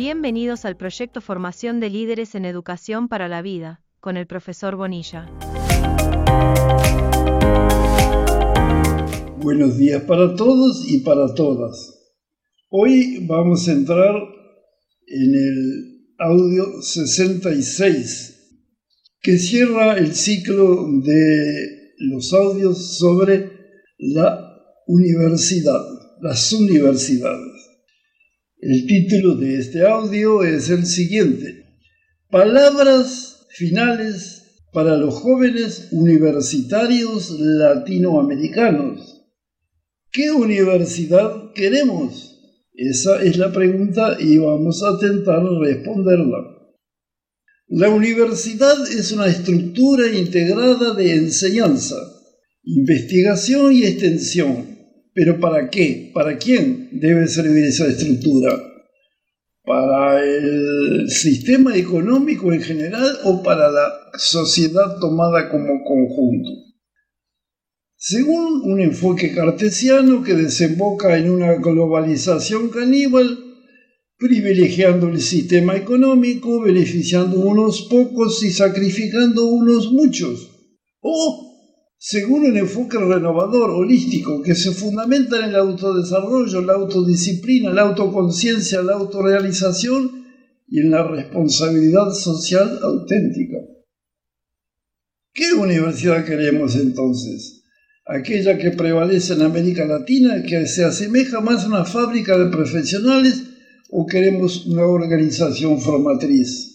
Bienvenidos al proyecto Formación de Líderes en Educación para la Vida, con el profesor Bonilla. Buenos días para todos y para todas. Hoy vamos a entrar en el audio 66, que cierra el ciclo de los audios sobre la universidad, las universidades. El título de este audio es el siguiente. Palabras finales para los jóvenes universitarios latinoamericanos. ¿Qué universidad queremos? Esa es la pregunta y vamos a intentar responderla. La universidad es una estructura integrada de enseñanza, investigación y extensión pero ¿para qué? ¿Para quién debe servir esa estructura? ¿Para el sistema económico en general o para la sociedad tomada como conjunto? Según un enfoque cartesiano que desemboca en una globalización caníbal, privilegiando el sistema económico, beneficiando unos pocos y sacrificando unos muchos. O según un enfoque renovador, holístico, que se fundamenta en el autodesarrollo, la autodisciplina, la autoconciencia, la autorrealización y en la responsabilidad social auténtica. ¿Qué universidad queremos entonces? ¿Aquella que prevalece en América Latina, que se asemeja más a una fábrica de profesionales, o queremos una organización formatriz?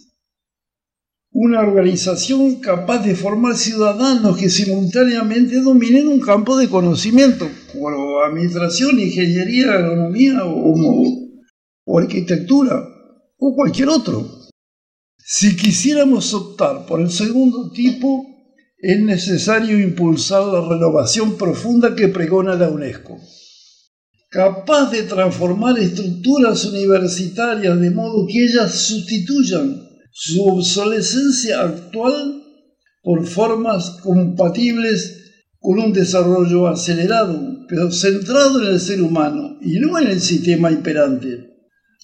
Una organización capaz de formar ciudadanos que simultáneamente dominen un campo de conocimiento, como administración, ingeniería, agronomía o, arquitectura, o cualquier otro. Si quisiéramos optar por el segundo tipo, es necesario impulsar la renovación profunda que pregona la UNESCO. Capaz de transformar estructuras universitarias de modo que ellas sustituyan su obsolescencia actual por formas compatibles con un desarrollo acelerado, pero centrado en el ser humano y no en el sistema imperante.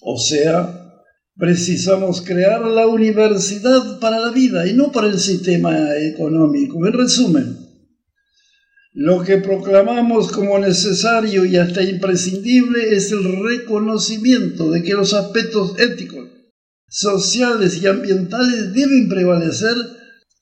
O sea, precisamos crear la universidad para la vida y no para el sistema económico. En resumen, lo que proclamamos como necesario y hasta imprescindible es el reconocimiento de que los aspectos éticos, sociales y ambientales deben prevalecer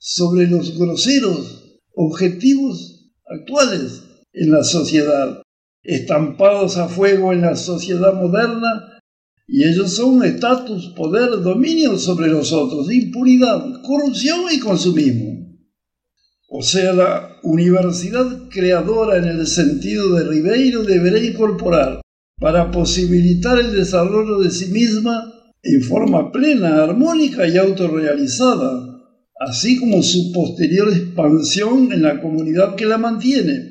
sobre los groseros objetivos actuales en la sociedad, estampados a fuego en la sociedad moderna, y ellos son estatus, poder, dominio sobre los otros, impunidad, corrupción y consumismo. O sea, la universidad creadora en el sentido de Ribeiro deberá incorporar, para posibilitar el desarrollo de sí misma, en forma plena, armónica y autorrealizada, así como su posterior expansión en la comunidad que la mantiene.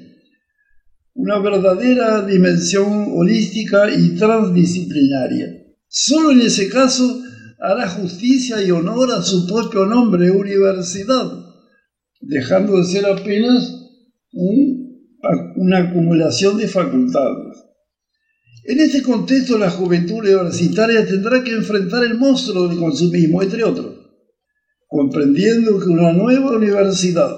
Una verdadera dimensión holística y transdisciplinaria. Solo en ese caso hará justicia y honor a su propio nombre, universidad, dejando de ser apenas una acumulación de facultades. En este contexto, la juventud universitaria tendrá que enfrentar el monstruo del consumismo, entre otros, comprendiendo que una nueva universidad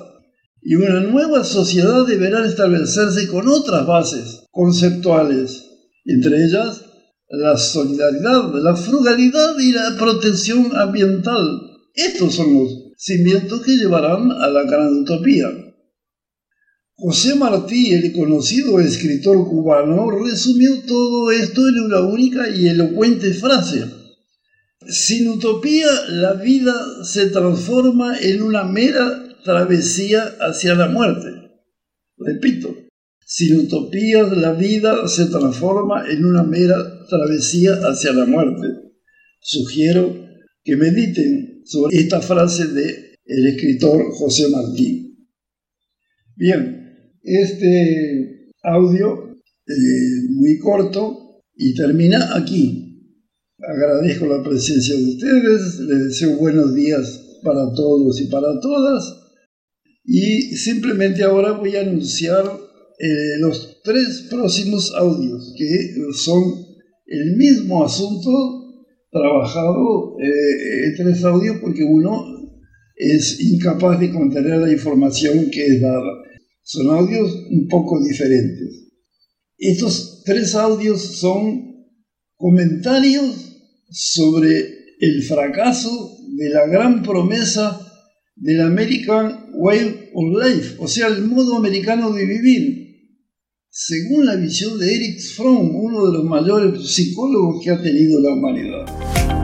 y una nueva sociedad deberán establecerse con otras bases conceptuales, entre ellas la solidaridad, la frugalidad y la protección ambiental. Estos son los cimientos que llevarán a la gran utopía. José Martí, el conocido escritor cubano, resumió todo esto en una única y elocuente frase. Sin utopía, la vida se transforma en una mera travesía hacia la muerte. Repito, sin utopías la vida se transforma en una mera travesía hacia la muerte. Sugiero que mediten sobre esta frase de el escritor José Martí. Bien, este audio eh, muy corto y termina aquí. Agradezco la presencia de ustedes, les deseo buenos días para todos y para todas. Y simplemente ahora voy a anunciar eh, los tres próximos audios, que son el mismo asunto, trabajado eh, tres audios porque uno es incapaz de contener la información que es dada. Son audios un poco diferentes. Estos tres audios son comentarios sobre el fracaso de la gran promesa del American Way of Life, o sea, el modo americano de vivir. Según la visión de Eric Fromm, uno de los mayores psicólogos que ha tenido la humanidad.